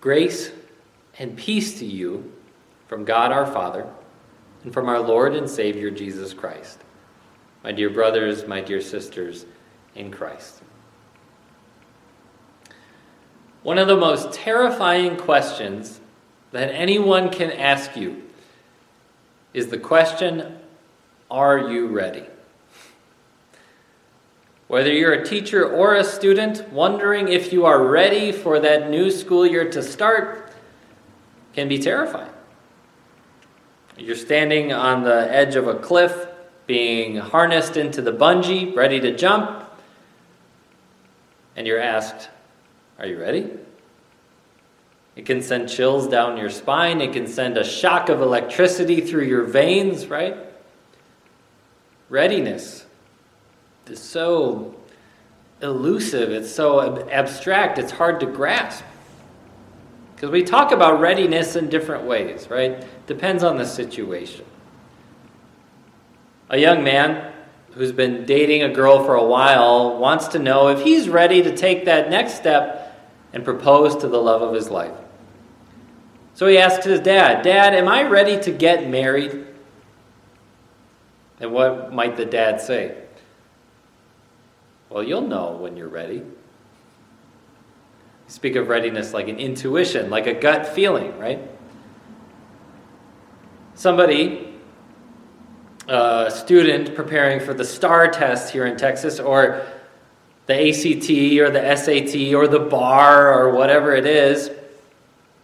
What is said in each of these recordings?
Grace and peace to you from God our Father and from our Lord and Savior Jesus Christ. My dear brothers, my dear sisters in Christ. One of the most terrifying questions that anyone can ask you is the question Are you ready? Whether you're a teacher or a student, wondering if you are ready for that new school year to start can be terrifying. You're standing on the edge of a cliff, being harnessed into the bungee, ready to jump, and you're asked, Are you ready? It can send chills down your spine, it can send a shock of electricity through your veins, right? Readiness is so elusive, it's so abstract, it's hard to grasp. Because we talk about readiness in different ways, right? Depends on the situation. A young man who's been dating a girl for a while wants to know if he's ready to take that next step and propose to the love of his life. So he asks his dad, Dad, am I ready to get married? And what might the dad say? Well, you'll know when you're ready. Speak of readiness like an intuition, like a gut feeling, right? Somebody, a student preparing for the STAAR test here in Texas, or the ACT, or the SAT, or the bar, or whatever it is,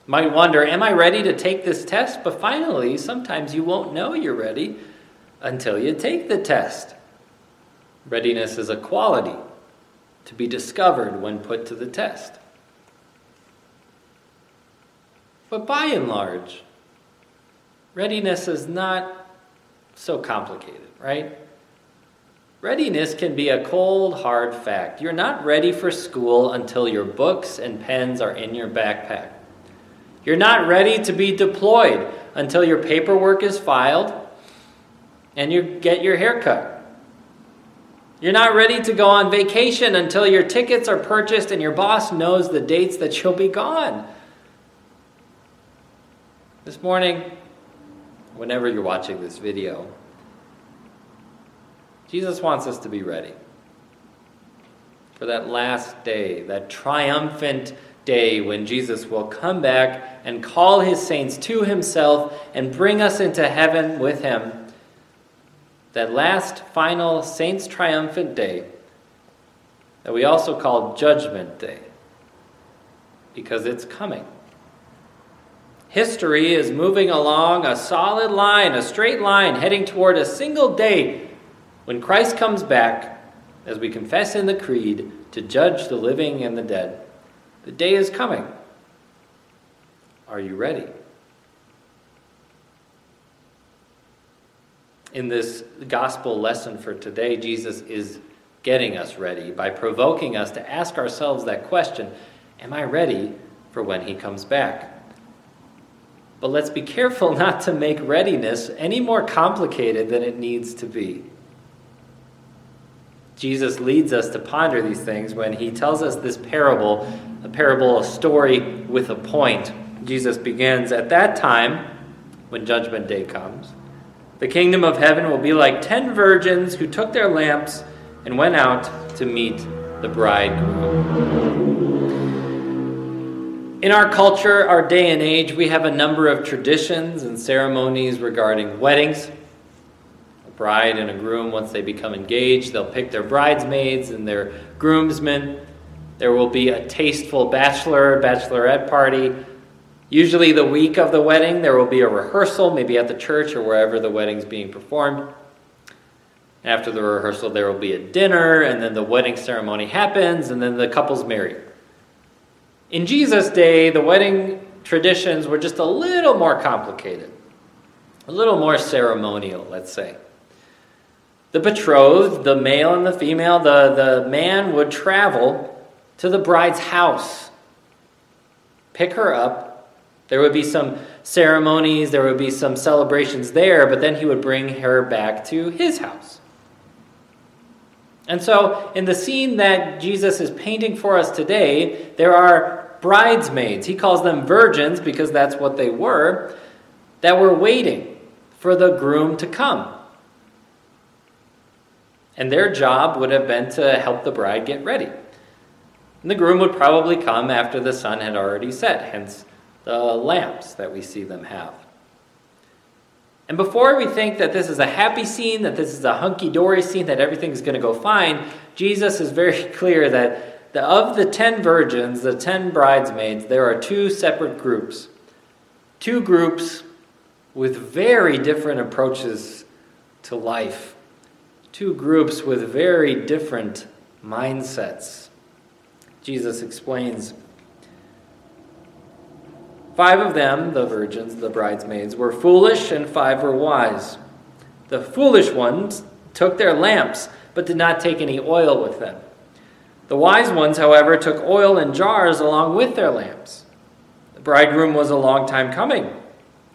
might wonder, Am I ready to take this test? But finally, sometimes you won't know you're ready until you take the test. Readiness is a quality to be discovered when put to the test. But by and large, readiness is not so complicated, right? Readiness can be a cold, hard fact. You're not ready for school until your books and pens are in your backpack. You're not ready to be deployed until your paperwork is filed and you get your hair cut. You're not ready to go on vacation until your tickets are purchased and your boss knows the dates that you'll be gone. This morning, whenever you're watching this video, Jesus wants us to be ready for that last day, that triumphant day when Jesus will come back and call his saints to himself and bring us into heaven with him. That last, final, saints' triumphant day that we also call Judgment Day because it's coming. History is moving along a solid line, a straight line, heading toward a single day when Christ comes back, as we confess in the Creed, to judge the living and the dead. The day is coming. Are you ready? In this gospel lesson for today, Jesus is getting us ready by provoking us to ask ourselves that question Am I ready for when he comes back? But let's be careful not to make readiness any more complicated than it needs to be. Jesus leads us to ponder these things when he tells us this parable, a parable, a story with a point. Jesus begins at that time, when Judgment Day comes, the kingdom of heaven will be like ten virgins who took their lamps and went out to meet the bridegroom. In our culture, our day and age, we have a number of traditions and ceremonies regarding weddings A bride and a groom, once they become engaged, they'll pick their bridesmaids and their groomsmen. There will be a tasteful bachelor, bachelorette party. Usually, the week of the wedding, there will be a rehearsal, maybe at the church or wherever the wedding's being performed. After the rehearsal, there will be a dinner, and then the wedding ceremony happens, and then the couple's married. In Jesus' day, the wedding traditions were just a little more complicated, a little more ceremonial, let's say the betrothed, the male and the female, the, the man would travel to the bride's house, pick her up. There would be some ceremonies, there would be some celebrations there, but then he would bring her back to his house. And so, in the scene that Jesus is painting for us today, there are bridesmaids. He calls them virgins because that's what they were, that were waiting for the groom to come. And their job would have been to help the bride get ready. And the groom would probably come after the sun had already set, hence the lamps that we see them have. And before we think that this is a happy scene, that this is a hunky dory scene, that everything's going to go fine, Jesus is very clear that the, of the ten virgins, the ten bridesmaids, there are two separate groups. Two groups with very different approaches to life. Two groups with very different mindsets. Jesus explains Five of them, the virgins, the bridesmaids, were foolish, and five were wise. The foolish ones took their lamps, but did not take any oil with them. The wise ones, however, took oil in jars along with their lamps. The bridegroom was a long time coming,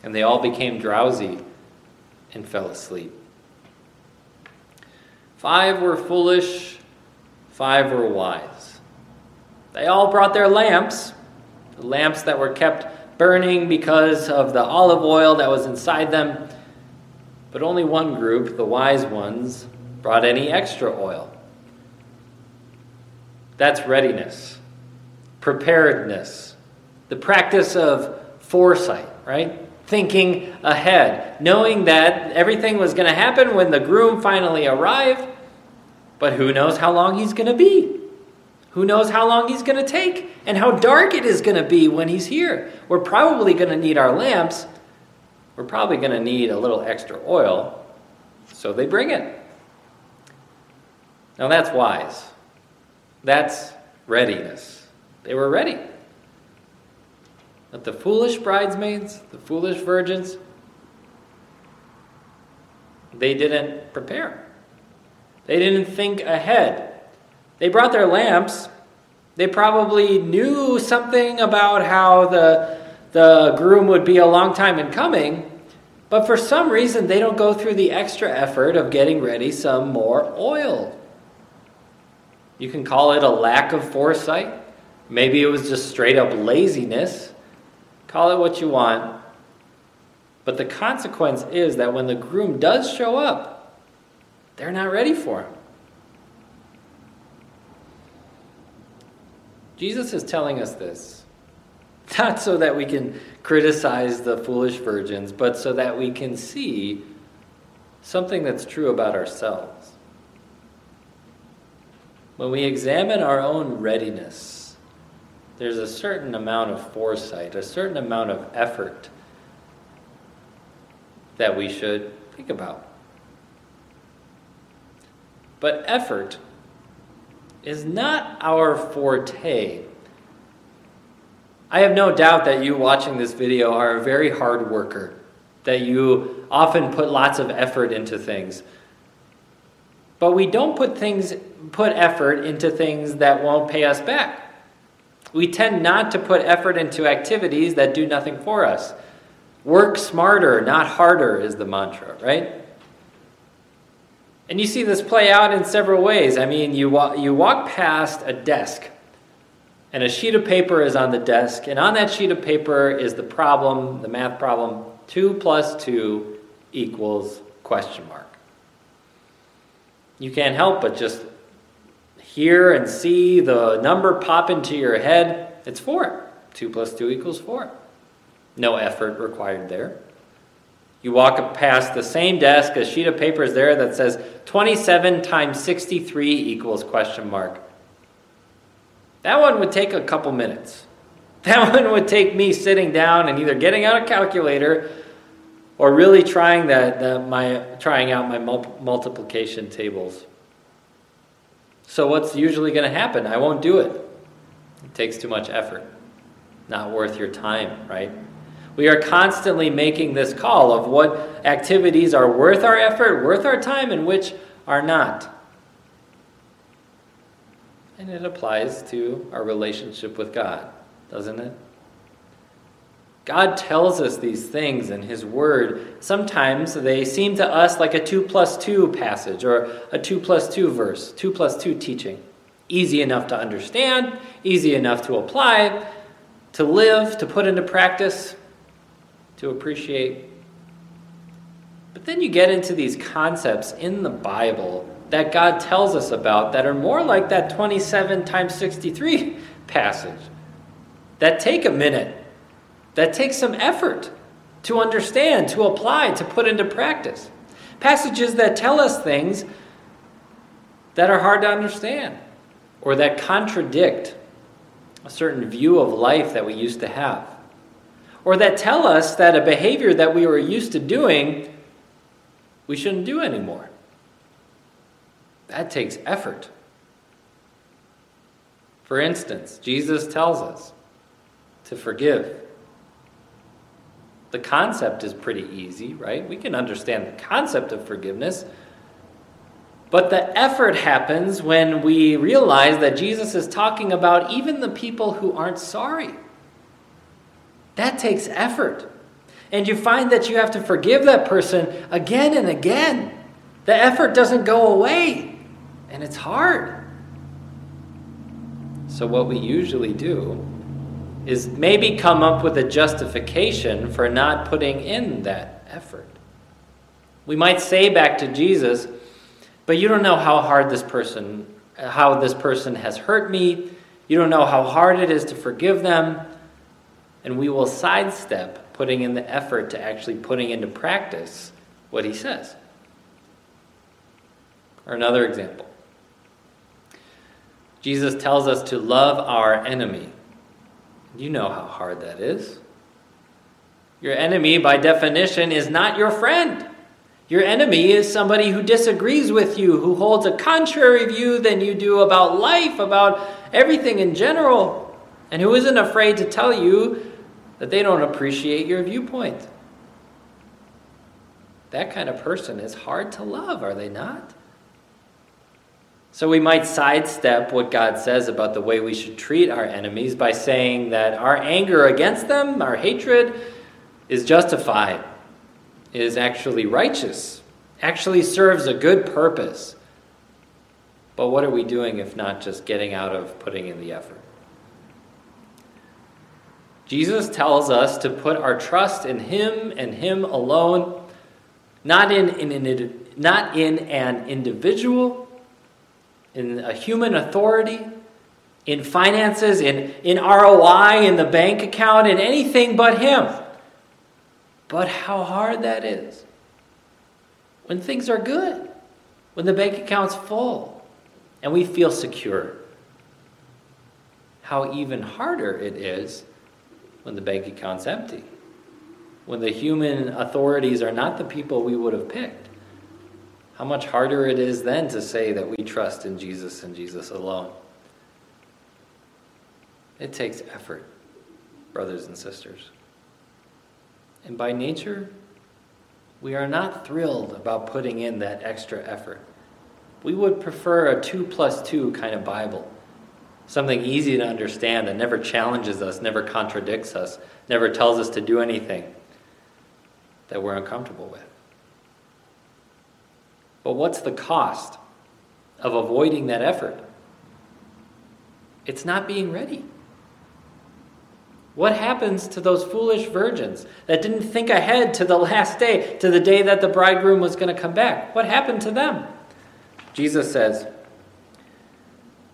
and they all became drowsy and fell asleep. Five were foolish, five were wise. They all brought their lamps, the lamps that were kept burning because of the olive oil that was inside them. But only one group, the wise ones, brought any extra oil. That's readiness, preparedness, the practice of foresight, right? Thinking ahead, knowing that everything was going to happen when the groom finally arrived, but who knows how long he's going to be. Who knows how long he's going to take and how dark it is going to be when he's here. We're probably going to need our lamps. We're probably going to need a little extra oil. So they bring it. Now that's wise. That's readiness. They were ready. But the foolish bridesmaids, the foolish virgins, they didn't prepare. They didn't think ahead. They brought their lamps. They probably knew something about how the, the groom would be a long time in coming, but for some reason they don't go through the extra effort of getting ready some more oil. You can call it a lack of foresight. Maybe it was just straight up laziness. Call it what you want. But the consequence is that when the groom does show up, they're not ready for him. Jesus is telling us this, not so that we can criticize the foolish virgins, but so that we can see something that's true about ourselves. When we examine our own readiness, there's a certain amount of foresight, a certain amount of effort that we should think about. But effort is not our forte. I have no doubt that you watching this video are a very hard worker, that you often put lots of effort into things. But we don't put things put effort into things that won't pay us back. We tend not to put effort into activities that do nothing for us. Work smarter, not harder is the mantra, right? And you see this play out in several ways. I mean, you walk, you walk past a desk, and a sheet of paper is on the desk, and on that sheet of paper is the problem, the math problem 2 plus 2 equals question mark. You can't help but just hear and see the number pop into your head. It's 4. 2 plus 2 equals 4. No effort required there. You walk past the same desk, a sheet of paper is there that says 27 times 63 equals question mark. That one would take a couple minutes. That one would take me sitting down and either getting out a calculator or really trying that, my trying out my multiplication tables. So what's usually going to happen? I won't do it. It takes too much effort. Not worth your time, right? We are constantly making this call of what activities are worth our effort, worth our time, and which are not. And it applies to our relationship with God, doesn't it? God tells us these things in His Word. Sometimes they seem to us like a 2 plus 2 passage or a 2 plus 2 verse, 2 plus 2 teaching. Easy enough to understand, easy enough to apply, to live, to put into practice, to appreciate. But then you get into these concepts in the Bible that God tells us about that are more like that 27 times 63 passage, that take a minute, that take some effort to understand, to apply, to put into practice. Passages that tell us things that are hard to understand or that contradict a certain view of life that we used to have, or that tell us that a behavior that we were used to doing we shouldn't do anymore. That takes effort. For instance, Jesus tells us to forgive. The concept is pretty easy, right? We can understand the concept of forgiveness. But the effort happens when we realize that Jesus is talking about even the people who aren't sorry. That takes effort. And you find that you have to forgive that person again and again. The effort doesn't go away, and it's hard. So, what we usually do is maybe come up with a justification for not putting in that effort. We might say back to Jesus, but you don't know how hard this person how this person has hurt me. You don't know how hard it is to forgive them. And we will sidestep putting in the effort to actually putting into practice what he says. Or another example. Jesus tells us to love our enemy. You know how hard that is. Your enemy, by definition, is not your friend. Your enemy is somebody who disagrees with you, who holds a contrary view than you do about life, about everything in general, and who isn't afraid to tell you that they don't appreciate your viewpoint. That kind of person is hard to love, are they not? So we might sidestep what God says about the way we should treat our enemies by saying that our anger against them, our hatred, is justified, is actually righteous, actually serves a good purpose. But what are we doing if not just getting out of putting in the effort? Jesus tells us to put our trust in Him and Him alone, not in, in, in, not in an individual in a human authority, in finances, in, in ROI, in the bank account, in anything but Him. But how hard that is. When things are good, when the bank account's full, and we feel secure. How even harder it is when the bank account's empty, when the human authorities are not the people we would have picked how much harder it is then to say that we trust in Jesus and Jesus alone. It takes effort, brothers and sisters. And by nature, we are not thrilled about putting in that extra effort. We would prefer a 2 plus 2 kind of Bible. Something easy to understand that never challenges us, never contradicts us, never tells us to do anything that we're uncomfortable with. But what's the cost of avoiding that effort? It's not being ready. What happens to those foolish virgins that didn't think ahead to the last day, to the day that the bridegroom was going to come back? What happened to them? Jesus says,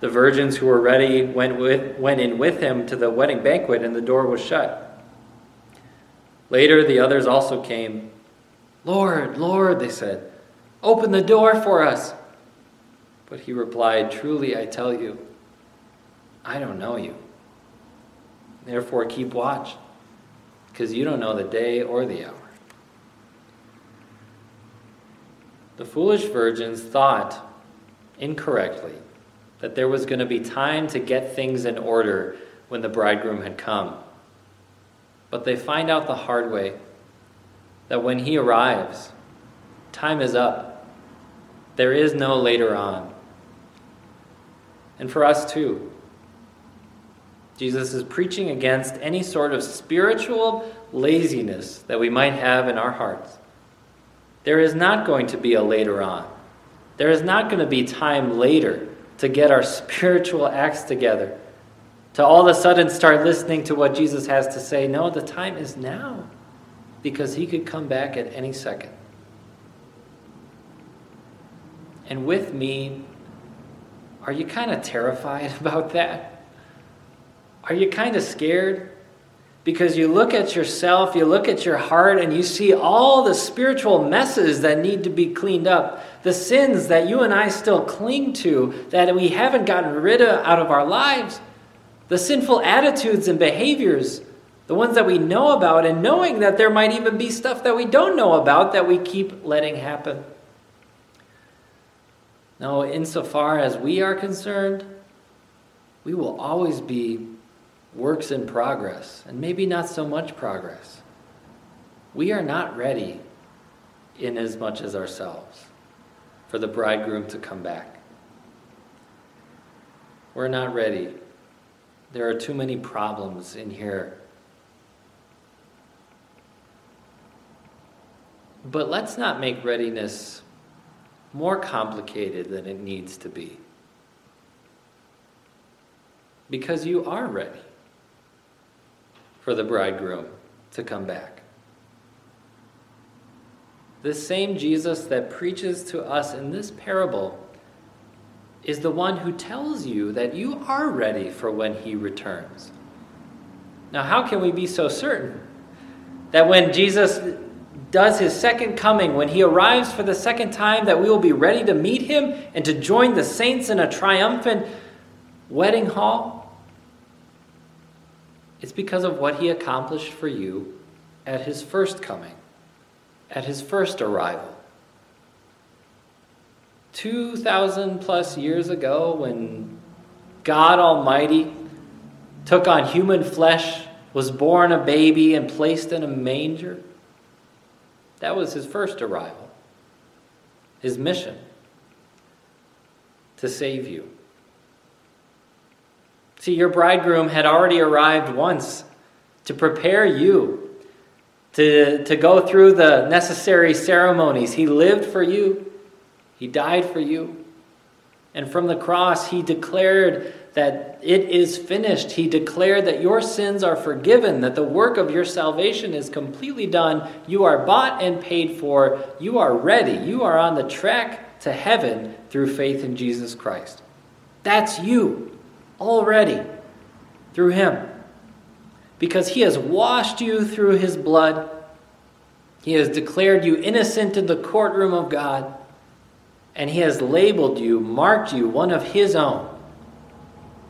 The virgins who were ready went, with, went in with him to the wedding banquet, and the door was shut. Later, the others also came. Lord, Lord, they said, open the door for us. But he replied, Truly I tell you, I don't know you. Therefore keep watch, because you don't know the day or the hour. The foolish virgins thought incorrectly that there was going to be time to get things in order when the bridegroom had come. But they find out the hard way that when he arrives, time is up. There is no later on. And for us too, Jesus is preaching against any sort of spiritual laziness that we might have in our hearts. There is not going to be a later on. There is not going to be time later to get our spiritual acts together, to all of a sudden start listening to what Jesus has to say. No, the time is now because he could come back at any second. And with me, are you kind of terrified about that? Are you kind of scared? Because you look at yourself, you look at your heart, and you see all the spiritual messes that need to be cleaned up, the sins that you and I still cling to, that we haven't gotten rid of out of our lives, the sinful attitudes and behaviors, the ones that we know about, and knowing that there might even be stuff that we don't know about that we keep letting happen. Now, insofar as we are concerned, we will always be works in progress, and maybe not so much progress. We are not ready in as much as ourselves for the bridegroom to come back. We're not ready. There are too many problems in here. But let's not make readiness more complicated than it needs to be. Because you are ready for the bridegroom to come back. The same Jesus that preaches to us in this parable is the one who tells you that you are ready for when he returns. Now, how can we be so certain that when Jesus does his second coming, when he arrives for the second time, that we will be ready to meet him and to join the saints in a triumphant wedding hall? It's because of what he accomplished for you at his first coming, at his first arrival. 2,000 plus years ago, when God Almighty took on human flesh, was born a baby, and placed in a manger, that was his first arrival, his mission to save you. See, your bridegroom had already arrived once to prepare you to, to go through the necessary ceremonies. He lived for you, He died for you. And from the cross, He declared that it is finished. He declared that your sins are forgiven, that the work of your salvation is completely done. You are bought and paid for. You are ready. You are on the track to heaven through faith in Jesus Christ. That's you already through Him. Because He has washed you through His blood, He has declared you innocent in the courtroom of God, and He has labeled you, marked you one of His own,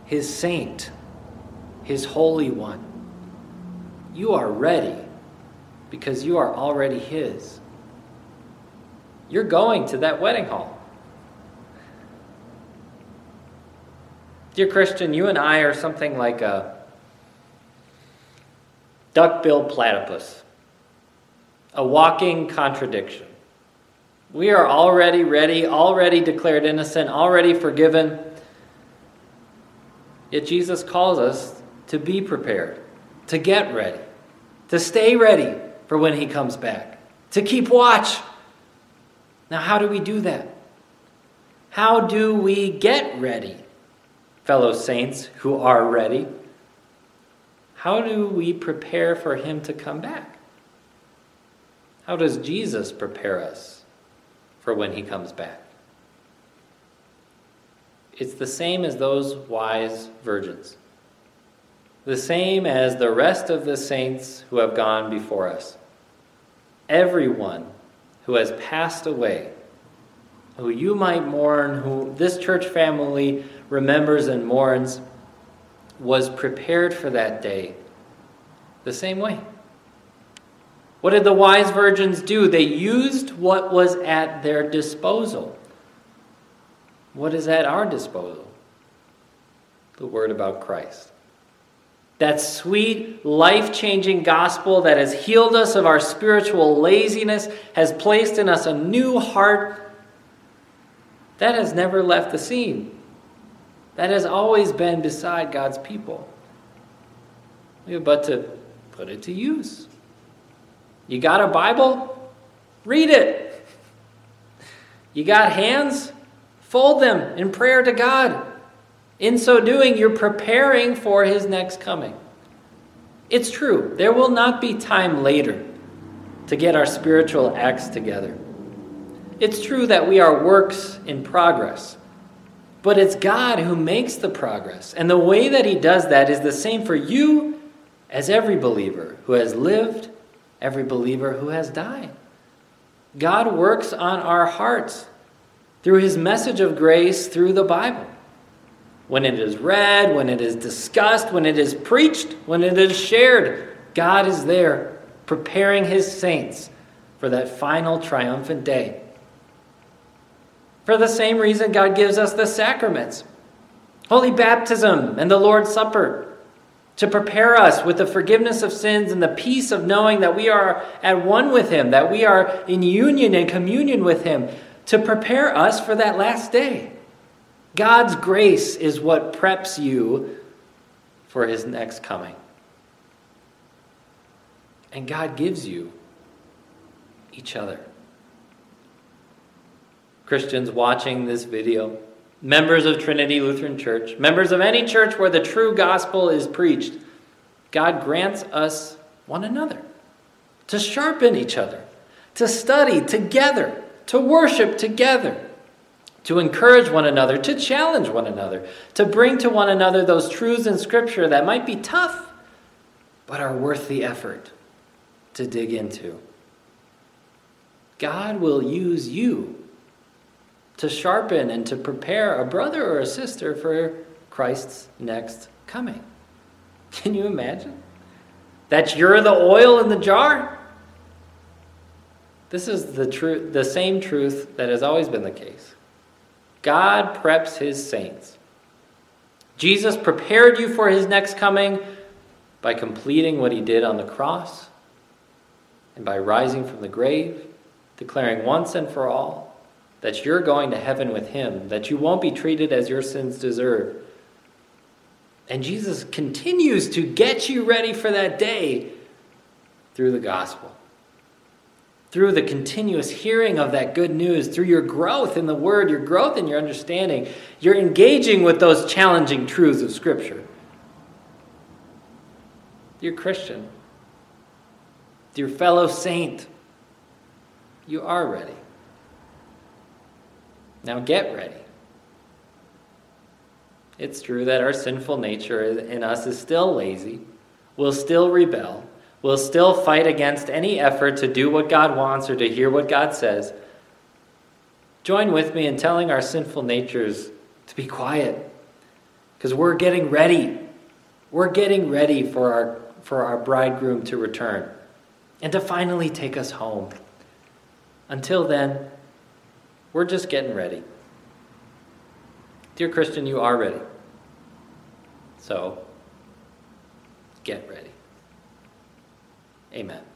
His saint, His Holy One. You are ready because you are already His. You're going to that wedding hall. Dear Christian, you and I are something like a duck-billed platypus, a walking contradiction. We are already ready, already declared innocent, already forgiven. Yet Jesus calls us to be prepared, to get ready, to stay ready for when he comes back, to keep watch. Now, how do we do that? How do we get ready? fellow saints who are ready, how do we prepare for him to come back? How does Jesus prepare us for when he comes back? It's the same as those wise virgins, the same as the rest of the saints who have gone before us. Everyone who has passed away, who you might mourn, who this church family remembers and mourns was prepared for that day the same way. What did the wise virgins do? They used what was at their disposal. What is at our disposal? The word about Christ. That sweet, life changing gospel that has healed us of our spiritual laziness, has placed in us a new heart, that has never left the scene. That has always been beside God's people. We have but to put it to use. You got a Bible? Read it. You got hands? Fold them in prayer to God. In so doing, you're preparing for his next coming. It's true, there will not be time later to get our spiritual acts together. It's true that we are works in progress, but it's God who makes the progress. And the way that he does that is the same for you as every believer who has lived, every believer who has died. God works on our hearts through his message of grace through the Bible when it is read, when it is discussed, when it is preached, when it is shared, God is there preparing his saints for that final triumphant day. For the same reason, God gives us the sacraments holy baptism and the Lord's Supper to prepare us with the forgiveness of sins and the peace of knowing that we are at one with Him, that we are in union and communion with Him, to prepare us for that last day. God's grace is what preps you for his next coming. And God gives you each other. Christians watching this video, members of Trinity Lutheran Church, members of any church where the true gospel is preached, God grants us one another to sharpen each other, to study together, to worship together to encourage one another, to challenge one another, to bring to one another those truths in Scripture that might be tough, but are worth the effort to dig into. God will use you to sharpen and to prepare a brother or a sister for Christ's next coming. Can you imagine? That you're the oil in the jar? This is the truth, the same truth that has always been the case. God preps his saints. Jesus prepared you for his next coming by completing what he did on the cross and by rising from the grave, declaring once and for all that you're going to heaven with him, that you won't be treated as your sins deserve. And Jesus continues to get you ready for that day through the gospel through the continuous hearing of that good news, through your growth in the Word, your growth in your understanding, you're engaging with those challenging truths of Scripture. Dear Christian, dear fellow saint, you are ready. Now get ready. It's true that our sinful nature in us is still lazy, will still rebel will still fight against any effort to do what God wants or to hear what God says. Join with me in telling our sinful natures to be quiet because we're getting ready. We're getting ready for our, for our bridegroom to return and to finally take us home. Until then, we're just getting ready. Dear Christian, you are ready. So, get ready. Amen.